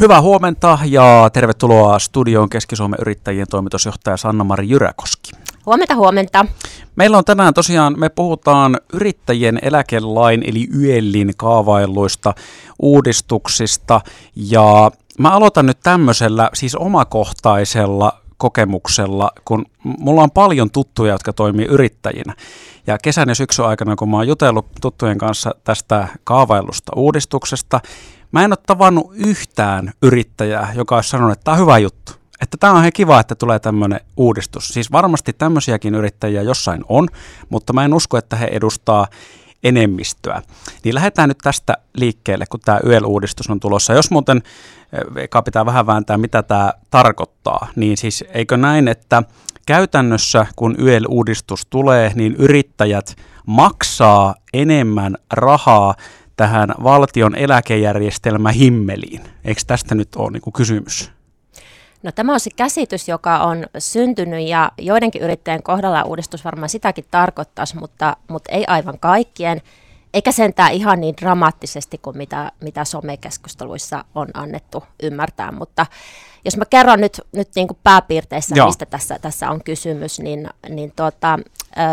Hyvää huomenta ja tervetuloa studioon Keski-Suomen yrittäjien toimitusjohtaja Sanna-Mari Jyräkoski. Huomenta, huomenta. Meillä on tänään tosiaan, me puhutaan yrittäjien eläkelain eli YELin kaavailuista, uudistuksista ja mä aloitan nyt tämmöisellä siis omakohtaisella kokemuksella, kun mulla on paljon tuttuja, jotka toimii yrittäjinä. Ja kesän ja syksyn aikana, kun mä oon jutellut tuttujen kanssa tästä kaavailusta uudistuksesta, Mä en ole tavannut yhtään yrittäjää, joka olisi sanonut, että tämä on hyvä juttu. Että tämä on he kiva, että tulee tämmöinen uudistus. Siis varmasti tämmöisiäkin yrittäjiä jossain on, mutta mä en usko, että he edustaa enemmistöä. Niin lähdetään nyt tästä liikkeelle, kun tämä YEL-uudistus on tulossa. Jos muuten, eka pitää vähän vääntää, mitä tämä tarkoittaa, niin siis eikö näin, että käytännössä kun YEL-uudistus tulee, niin yrittäjät maksaa enemmän rahaa tähän valtion eläkejärjestelmä himmeliin. Eikö tästä nyt ole niin kysymys? No tämä on se käsitys, joka on syntynyt ja joidenkin yrittäjien kohdalla uudistus varmaan sitäkin tarkoittaisi, mutta, mutta ei aivan kaikkien. Eikä sentään ihan niin dramaattisesti kuin mitä, mitä somekeskusteluissa on annettu ymmärtää, mutta jos mä kerron nyt, nyt niin kuin pääpiirteissä, Joo. mistä tässä, tässä on kysymys, niin, niin tuota,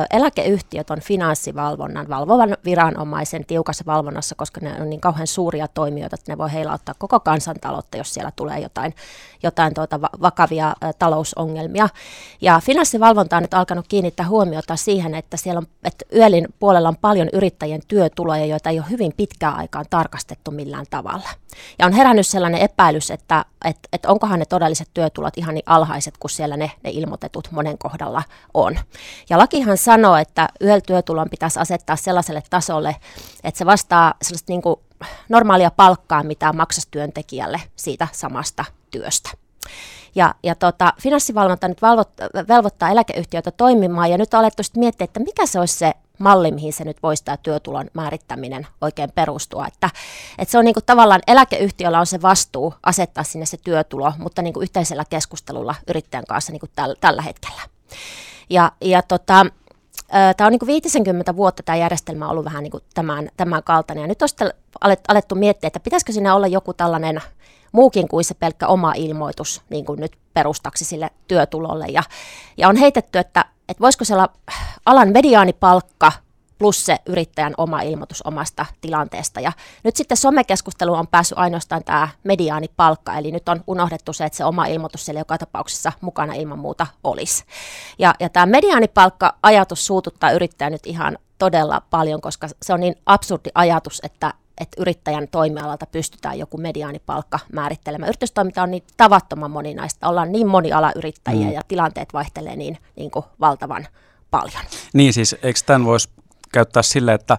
eläkeyhtiöt on finanssivalvonnan valvovan viranomaisen tiukassa valvonnassa, koska ne on niin kauhean suuria toimijoita, että ne voi heilauttaa koko kansantaloutta, jos siellä tulee jotain, jotain tuota vakavia talousongelmia. Ja finanssivalvonta on nyt alkanut kiinnittää huomiota siihen, että siellä on, että YELin puolella on paljon yrittäjien työtuloja, joita ei ole hyvin pitkään aikaan tarkastettu millään tavalla. Ja on herännyt sellainen epäilys, että, että, että onkohan ne todelliset työtulot ihan niin alhaiset kuin siellä ne, ne ilmoitetut monen kohdalla on. Ja lakihan sanoo, että YEL-työtulon pitäisi asettaa sellaiselle tasolle, että se vastaa sellaista niin kuin normaalia palkkaa, mitä maksaisi työntekijälle siitä samasta työstä. Ja, ja tota, finanssivalvonta nyt valvot, velvoittaa eläkeyhtiöitä toimimaan, ja nyt on alettu miettiä, että mikä se olisi se malli, mihin se nyt voisi tämä työtulon määrittäminen oikein perustua. Että, että se on niin kuin tavallaan eläkeyhtiöllä on se vastuu asettaa sinne se työtulo, mutta niin kuin yhteisellä keskustelulla yrittäjän kanssa niin kuin täl, tällä hetkellä. Ja, ja tota, Tämä on niin 50 vuotta tämä järjestelmä ollut vähän niin kuin tämän, tämän kaltainen. Ja nyt on alettu miettiä, että pitäisikö siinä olla joku tällainen muukin kuin se pelkkä oma ilmoitus niin kuin nyt perustaksi sille työtulolle. Ja, ja on heitetty, että, että voisiko se olla alan mediaanipalkka plus se yrittäjän oma ilmoitus omasta tilanteesta. Ja nyt sitten somekeskustelu on päässyt ainoastaan tämä mediaanipalkka, eli nyt on unohdettu se, että se oma ilmoitus siellä joka tapauksessa mukana ilman muuta olisi. Ja, ja tämä mediaanipalkka-ajatus suututtaa yrittäjä nyt ihan todella paljon, koska se on niin absurdi ajatus, että että yrittäjän toimialalta pystytään joku mediaanipalkka määrittelemään. Yritystoiminta on niin tavattoman moninaista, ollaan niin monialayrittäjiä mm. ja tilanteet vaihtelee niin, niin kuin valtavan paljon. Niin siis, eikö tämän voisi käyttää sille, että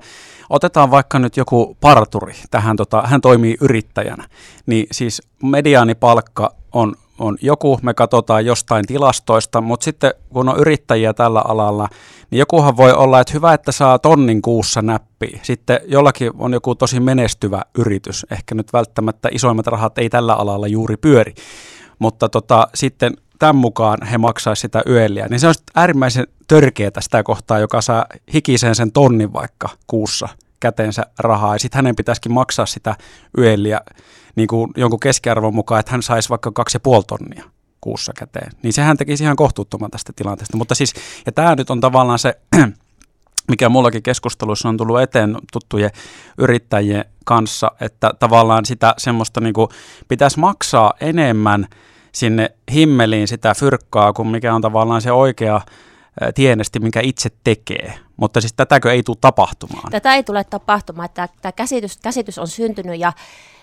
otetaan vaikka nyt joku parturi, tähän tota, hän toimii yrittäjänä, niin siis mediaanipalkka on on joku, me katsotaan jostain tilastoista, mutta sitten kun on yrittäjiä tällä alalla, niin jokuhan voi olla, että hyvä, että saa tonnin kuussa näppiä. Sitten jollakin on joku tosi menestyvä yritys, ehkä nyt välttämättä isoimmat rahat ei tällä alalla juuri pyöri, mutta tota, sitten tämän mukaan he maksaisivat sitä yöliä, niin se on äärimmäisen törkeätä sitä kohtaa, joka saa hikiseen sen tonnin vaikka kuussa käteensä rahaa, ja sitten hänen pitäisikin maksaa sitä yöliä niin kuin jonkun keskiarvon mukaan, että hän saisi vaikka kaksi ja puoli tonnia kuussa käteen. Niin sehän tekisi ihan kohtuuttoman tästä tilanteesta. Mutta siis, ja tämä nyt on tavallaan se, mikä mullakin keskustelussa on tullut eteen tuttujen yrittäjien kanssa, että tavallaan sitä semmoista niin kuin pitäisi maksaa enemmän sinne himmeliin sitä fyrkkaa, kuin mikä on tavallaan se oikea tienesti, minkä itse tekee. Mutta siis tätäkö ei tule tapahtumaan? Tätä ei tule tapahtumaan. Tämä käsitys, käsitys on syntynyt ja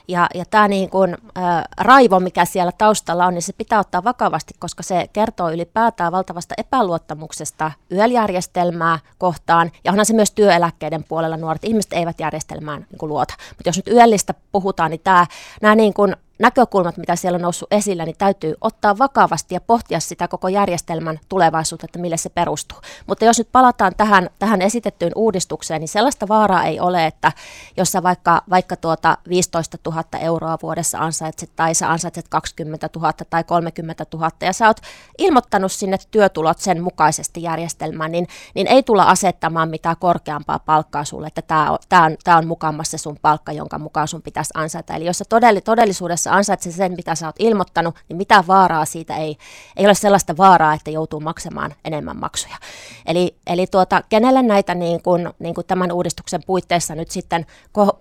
ja, ja tämä niin kuin, ä, raivo, mikä siellä taustalla on, niin se pitää ottaa vakavasti, koska se kertoo ylipäätään valtavasta epäluottamuksesta YEL-järjestelmää kohtaan. Ja onhan se myös työeläkkeiden puolella nuoret ihmiset eivät järjestelmään niin kuin luota. Mutta jos nyt YEListä puhutaan, niin tämä, nämä niin kuin näkökulmat, mitä siellä on noussut esillä, niin täytyy ottaa vakavasti ja pohtia sitä koko järjestelmän tulevaisuutta, että mille se perustuu. Mutta jos nyt palataan tähän, tähän esitettyyn uudistukseen, niin sellaista vaaraa ei ole, että jos sä vaikka, vaikka tuota 15 000 euroa vuodessa ansaitset tai sä ansaitset 20 000 tai 30 000 ja sä oot ilmoittanut sinne työtulot sen mukaisesti järjestelmään, niin, niin ei tulla asettamaan mitään korkeampaa palkkaa sulle, että tämä on, tää on, tää on mukamassa sun palkka, jonka mukaan sun pitäisi ansaita. Eli jos sä todellisuudessa sä ansaitset sen, mitä sä oot ilmoittanut, niin mitä vaaraa siitä ei, ei ole sellaista vaaraa, että joutuu maksamaan enemmän maksuja. Eli, eli tuota, kenelle näitä niin kuin, niin kuin tämän uudistuksen puitteissa nyt sitten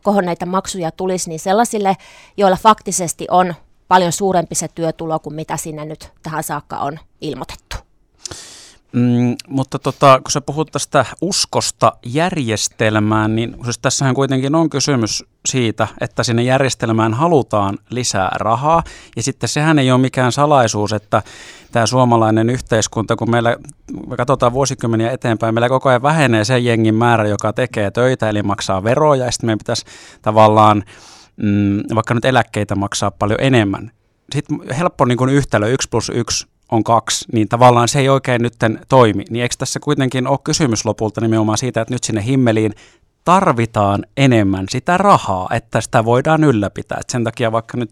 kohonneita maksuja tulisi, niin sellaisille, joilla faktisesti on paljon suurempi se työtulo kuin mitä sinne nyt tähän saakka on ilmoitettu. Mm, mutta tota, kun sä puhut tästä uskosta järjestelmään, niin siis tässähän kuitenkin on kysymys siitä, että sinne järjestelmään halutaan lisää rahaa. Ja sitten sehän ei ole mikään salaisuus, että tämä suomalainen yhteiskunta, kun meillä me katsotaan vuosikymmeniä eteenpäin, meillä koko ajan vähenee se jengin määrä, joka tekee töitä, eli maksaa veroja, ja sitten meidän pitäisi tavallaan mm, vaikka nyt eläkkeitä maksaa paljon enemmän. Sitten helppo niin kuin yhtälö 1 plus 1 on kaksi, niin tavallaan se ei oikein nyt toimi. Niin eikö tässä kuitenkin ole kysymys lopulta nimenomaan siitä, että nyt sinne himmeliin tarvitaan enemmän sitä rahaa, että sitä voidaan ylläpitää. Et sen takia vaikka nyt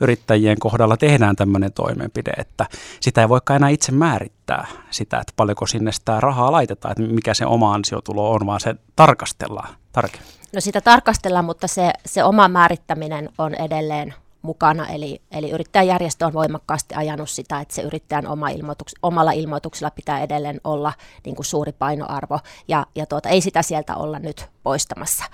yrittäjien kohdalla tehdään tämmöinen toimenpide, että sitä ei voikaan enää itse määrittää sitä, että paljonko sinne sitä rahaa laitetaan, että mikä se oma ansiotulo on, vaan se tarkastellaan tarkemmin. No sitä tarkastellaan, mutta se, se oma määrittäminen on edelleen mukana, eli, eli yrittäjäjärjestö on voimakkaasti ajanut sitä, että se yrittäjän oma ilmoituks, omalla ilmoituksella pitää edelleen olla niin kuin suuri painoarvo, ja, ja tuota, ei sitä sieltä olla nyt poistamassa.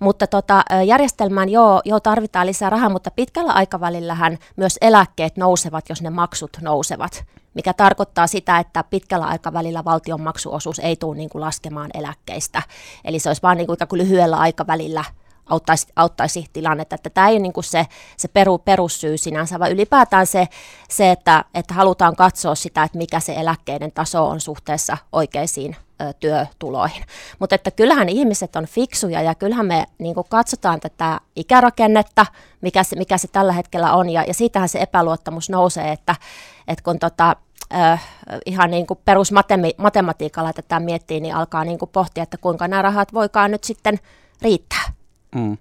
Mutta tota, järjestelmään joo, joo tarvitaan lisää rahaa, mutta pitkällä aikavälillähän myös eläkkeet nousevat, jos ne maksut nousevat mikä tarkoittaa sitä, että pitkällä aikavälillä valtion maksuosuus ei tule niin kuin laskemaan eläkkeistä. Eli se olisi vain niin lyhyellä aikavälillä auttaisi, auttaisi tilannetta. Että tämä ei ole niin kuin se, se peru, perussyy sinänsä, vaan ylipäätään se, se että, että halutaan katsoa sitä, että mikä se eläkkeiden taso on suhteessa oikeisiin ö, työtuloihin. Mutta että kyllähän ihmiset on fiksuja ja kyllähän me niin kuin katsotaan tätä ikärakennetta, mikä se, mikä se tällä hetkellä on, ja, ja siitähän se epäluottamus nousee, että, että kun tota, ihan niin kuin perusmatematiikalla tätä miettii, niin alkaa niin kuin pohtia, että kuinka nämä rahat voikaan nyt sitten riittää. Mm.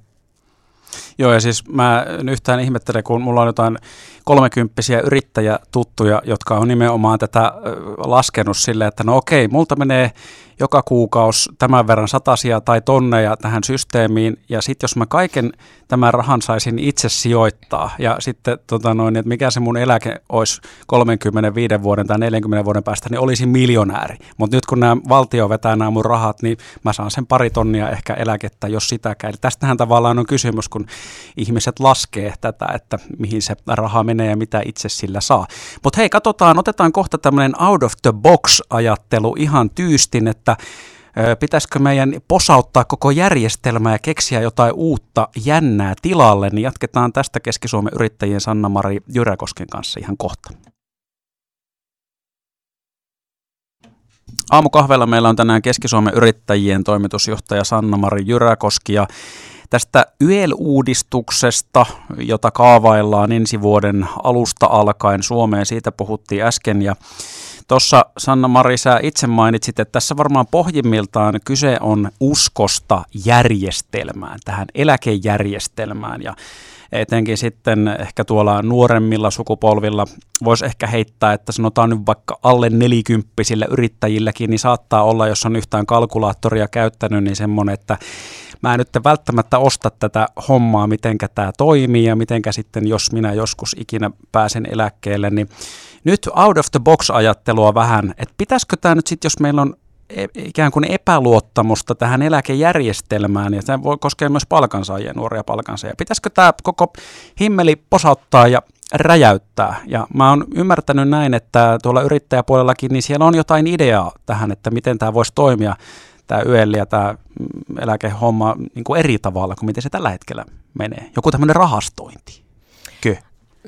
Joo, ja siis mä yhtään ihmettelen, kun mulla on jotain kolmekymppisiä yrittäjätuttuja, jotka on nimenomaan tätä laskenut sille, että no okei, multa menee joka kuukausi tämän verran satasia tai tonneja tähän systeemiin, ja sitten jos mä kaiken tämän rahan saisin itse sijoittaa, ja sitten tota noin, että mikä se mun eläke olisi 35 vuoden tai 40 vuoden päästä, niin olisin miljonääri. Mutta nyt kun nämä valtio vetää nämä mun rahat, niin mä saan sen pari tonnia ehkä eläkettä, jos sitäkään. Eli tästähän tavallaan on kysymys, kun ihmiset laskee tätä, että mihin se raha menee ja mitä itse sillä saa. Mutta hei, katsotaan, otetaan kohta tämmöinen out of the box ajattelu ihan tyystin, että pitäisikö meidän posauttaa koko järjestelmä ja keksiä jotain uutta jännää tilalle, niin jatketaan tästä Keski-Suomen yrittäjien Sanna-Mari Jyräkosken kanssa ihan kohta. Aamukahvella meillä on tänään Keski-Suomen yrittäjien toimitusjohtaja Sanna-Mari Jyräkoski ja tästä YEL-uudistuksesta, jota kaavaillaan ensi vuoden alusta alkaen Suomeen, siitä puhuttiin äsken. Ja Tuossa Sanna-Mari, sä itse mainitsit, että tässä varmaan pohjimmiltaan kyse on uskosta järjestelmään, tähän eläkejärjestelmään. Ja etenkin sitten ehkä tuolla nuoremmilla sukupolvilla voisi ehkä heittää, että sanotaan nyt vaikka alle nelikymppisillä yrittäjilläkin, niin saattaa olla, jos on yhtään kalkulaattoria käyttänyt, niin semmoinen, että mä en nyt välttämättä osta tätä hommaa, mitenkä tämä toimii ja mitenkä sitten, jos minä joskus ikinä pääsen eläkkeelle, niin nyt out of the box ajattelua vähän, että pitäisikö tämä nyt sitten, jos meillä on e, ikään kuin epäluottamusta tähän eläkejärjestelmään, ja tämä voi koskea myös palkansaajia, nuoria palkansaajia. Pitäisikö tämä koko himmeli posauttaa ja räjäyttää? Ja mä oon ymmärtänyt näin, että tuolla yrittäjäpuolellakin, niin siellä on jotain ideaa tähän, että miten tämä voisi toimia, tämä YEL ja tämä eläkehomma niin kuin eri tavalla kuin miten se tällä hetkellä menee. Joku tämmöinen rahastointi. Kyllä.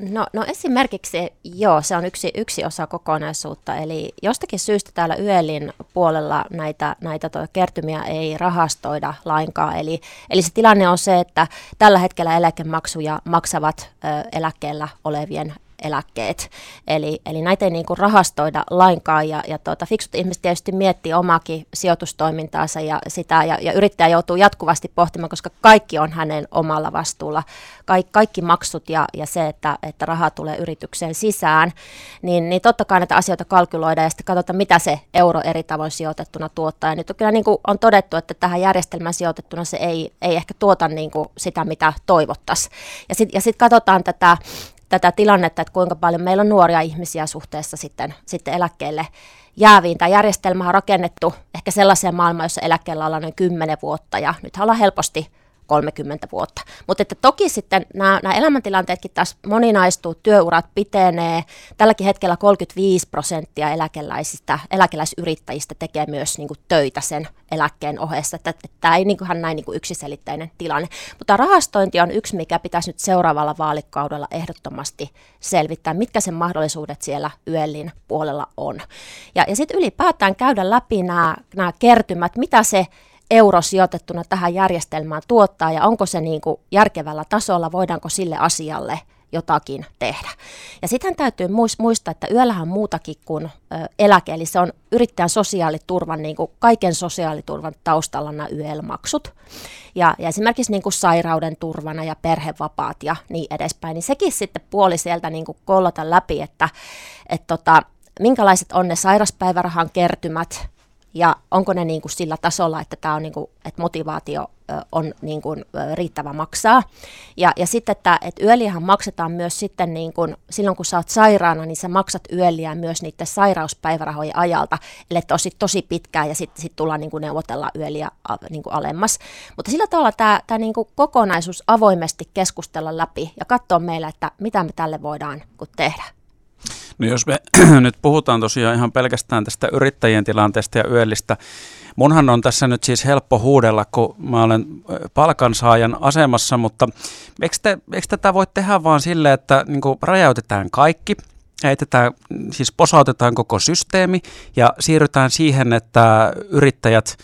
No, no esimerkiksi joo, se on yksi, yksi osa kokonaisuutta. Eli jostakin syystä täällä YELin puolella näitä, näitä kertymiä ei rahastoida lainkaan. Eli, eli se tilanne on se, että tällä hetkellä eläkemaksuja maksavat ö, eläkkeellä olevien eläkkeet. Eli, eli näitä ei niin kuin rahastoida lainkaan ja, ja tuota, fiksut ihmiset tietysti miettii omaakin sijoitustoimintaansa ja sitä ja, ja yrittäjä joutuu jatkuvasti pohtimaan, koska kaikki on hänen omalla vastuulla. Kaik, kaikki maksut ja, ja se, että, että raha tulee yritykseen sisään, niin, niin totta kai näitä asioita kalkyloidaan ja sitten katsotaan, mitä se euro eri tavoin sijoitettuna tuottaa. Ja nyt on kyllä niin kuin on todettu, että tähän järjestelmään sijoitettuna se ei, ei ehkä tuota niin kuin sitä, mitä toivottaisiin. Ja sitten ja sit katsotaan tätä tätä tilannetta, että kuinka paljon meillä on nuoria ihmisiä suhteessa sitten, sitten eläkkeelle jääviin. Tämä järjestelmä on rakennettu ehkä sellaiseen maailmaan, jossa eläkkeellä ollaan noin 10 vuotta ja nyt ollaan helposti 30 vuotta. Mutta että toki sitten nämä, nämä elämäntilanteetkin taas moninaistuu, työurat pitenee. Tälläkin hetkellä 35 prosenttia eläkeläisistä, eläkeläisyrittäjistä tekee myös niin kuin, töitä sen eläkkeen ohessa. Että, että tämä ei niin kuin, näin niin kuin yksiselitteinen tilanne. Mutta rahastointi on yksi, mikä pitäisi nyt seuraavalla vaalikaudella ehdottomasti selvittää, mitkä sen mahdollisuudet siellä YELin puolella on. Ja, ja sitten ylipäätään käydä läpi nämä, nämä kertymät, mitä se euro sijoitettuna tähän järjestelmään tuottaa ja onko se niin kuin järkevällä tasolla, voidaanko sille asialle jotakin tehdä. Ja sitten täytyy muistaa, että yöllähän muutakin kuin eläke, eli se on yrittäjän sosiaaliturvan, niin kuin kaiken sosiaaliturvan taustalla nämä YEL-maksut. Ja, ja esimerkiksi niin kuin sairauden turvana ja perhevapaat ja niin edespäin, niin sekin sitten puoli sieltä niin kuin kollata läpi, että et tota, minkälaiset on ne sairaspäivärahan kertymät, ja onko ne niin kuin sillä tasolla, että, tämä on niin kuin, että motivaatio on niin kuin riittävä maksaa. Ja, ja sitten, että, että yöliähän maksetaan myös sitten niin kuin, silloin, kun sä oot sairaana, niin sä maksat yöliä myös niiden sairauspäivärahojen ajalta, eli että tosi, tosi pitkään ja sitten sit tullaan niin kuin neuvotella yöliä niin kuin alemmas. Mutta sillä tavalla tämä, tämä niin kuin kokonaisuus avoimesti keskustella läpi ja katsoa meillä, että mitä me tälle voidaan tehdä. No jos me nyt puhutaan tosiaan ihan pelkästään tästä yrittäjien tilanteesta ja yöllistä, munhan on tässä nyt siis helppo huudella, kun mä olen palkansaajan asemassa, mutta eikö, te, eikö tätä voi tehdä vaan sille, että niin räjäytetään kaikki, heitetään, siis posautetaan koko systeemi ja siirrytään siihen, että yrittäjät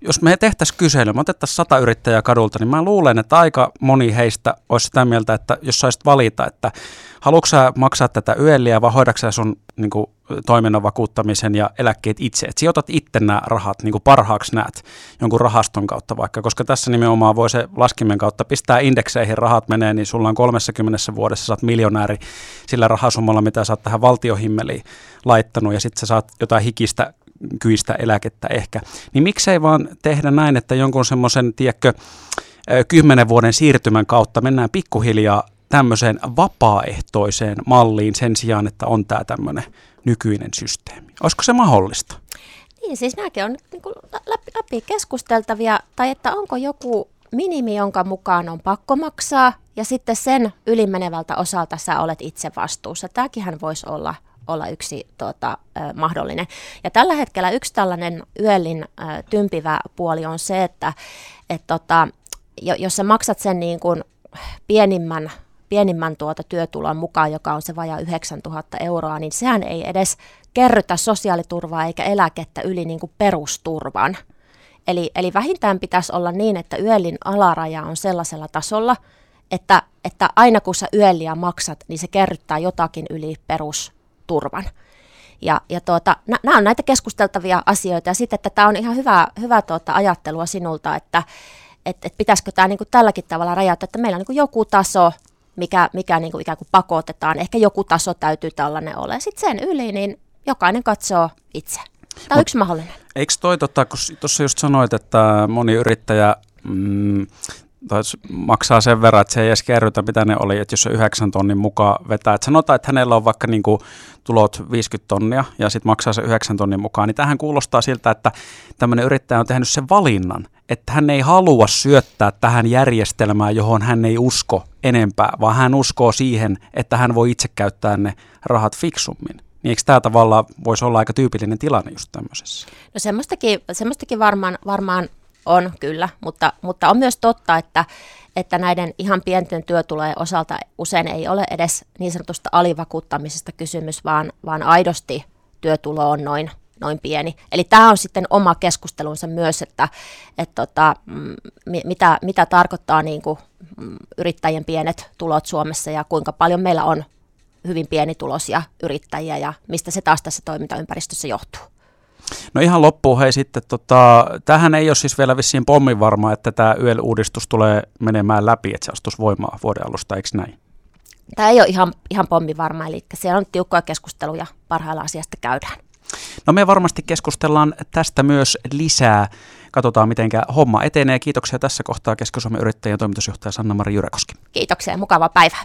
jos me tehtäisiin kysely, me otettaisiin sata yrittäjää kadulta, niin mä luulen, että aika moni heistä olisi sitä mieltä, että jos saisit valita, että haluatko maksaa tätä yöliä vai hoidatko sun niin kuin, toiminnan vakuuttamisen ja eläkkeet itse, että sijoitat itse nämä rahat niin kuin parhaaksi näet jonkun rahaston kautta vaikka, koska tässä nimenomaan voi se laskimen kautta pistää indekseihin. Rahat menee, niin sulla on 30 vuodessa saat miljonääri sillä rahasummalla, mitä sä oot tähän valtiohimmeliin laittanut ja sitten sä saat jotain hikistä kyistä eläkettä ehkä. Niin miksei vaan tehdä näin, että jonkun semmoisen, tiedätkö, kymmenen vuoden siirtymän kautta mennään pikkuhiljaa tämmöiseen vapaaehtoiseen malliin sen sijaan, että on tämä tämmöinen nykyinen systeemi. Olisiko se mahdollista? Niin, siis nämäkin on niin kuin läpi, läpi keskusteltavia, tai että onko joku minimi, jonka mukaan on pakko maksaa, ja sitten sen ylimenevältä osalta sä olet itse vastuussa. Tämäkin voisi olla olla yksi äh, mahdollinen. Ja tällä hetkellä yksi tällainen yöllin tympivä puoli on se, että et, tota, jos sä maksat sen niin kuin pienimmän pienimmän tuota työtulon mukaan, joka on se vajaa 9000 euroa, niin sehän ei edes kerrytä sosiaaliturvaa eikä eläkettä yli niin kuin perusturvan. Eli, eli vähintään pitäisi olla niin, että yöllin alaraja on sellaisella tasolla, että, että aina kun sä yölliä maksat, niin se kerryttää jotakin yli perusturvan. Ja, ja tuota, nämä on näitä keskusteltavia asioita ja sitten, että tämä on ihan hyvä, hyvä tuota ajattelua sinulta, että et, et pitäisikö tämä niinku tälläkin tavalla rajata, että meillä on niinku joku taso, mikä, mikä niin kuin ikään kuin pakotetaan. Ehkä joku taso täytyy tällainen olla. Sitten sen yli, niin jokainen katsoo itse. Tämä on Mut, yksi mahdollinen. Eikö toi, tota, kun tuossa just sanoit, että moni yrittäjä mm, maksaa sen verran, että se ei edes kerrytä, mitä ne oli, että jos se 9 tonnin mukaan vetää. Että sanotaan, että hänellä on vaikka niin kuin tulot 50 tonnia ja sitten maksaa se 9 tonnin mukaan, niin tähän kuulostaa siltä, että tämmöinen yrittäjä on tehnyt sen valinnan, että hän ei halua syöttää tähän järjestelmään, johon hän ei usko enempää, vaan hän uskoo siihen, että hän voi itse käyttää ne rahat fiksummin. Niin eikö tämä tavallaan voisi olla aika tyypillinen tilanne just tämmöisessä? No semmoistakin, semmoistakin varmaan, varmaan on kyllä, mutta, mutta on myös totta, että, että näiden ihan pienten työtulojen osalta usein ei ole edes niin sanotusta alivakuuttamisesta kysymys, vaan, vaan aidosti työtulo on noin, noin pieni. Eli tämä on sitten oma keskustelunsa myös, että, että tota, mm, mitä, mitä tarkoittaa niin kuin, mm, yrittäjien pienet tulot Suomessa ja kuinka paljon meillä on hyvin pienituloisia yrittäjiä ja mistä se taas tässä toimintaympäristössä johtuu. No ihan loppuun hei sitten, tota, tähän ei ole siis vielä vissiin pommin varma, että tämä YEL-uudistus tulee menemään läpi, että se astuisi voimaan vuoden alusta, eikö näin? Tämä ei ole ihan, ihan pommi varma, eli siellä on tiukkoja keskusteluja parhailla asiasta käydään. No me varmasti keskustellaan tästä myös lisää. Katsotaan, miten homma etenee. Kiitoksia tässä kohtaa Keski-Suomen yrittäjien toimitusjohtaja Sanna-Mari Jyräkoski. Kiitoksia ja mukavaa päivää.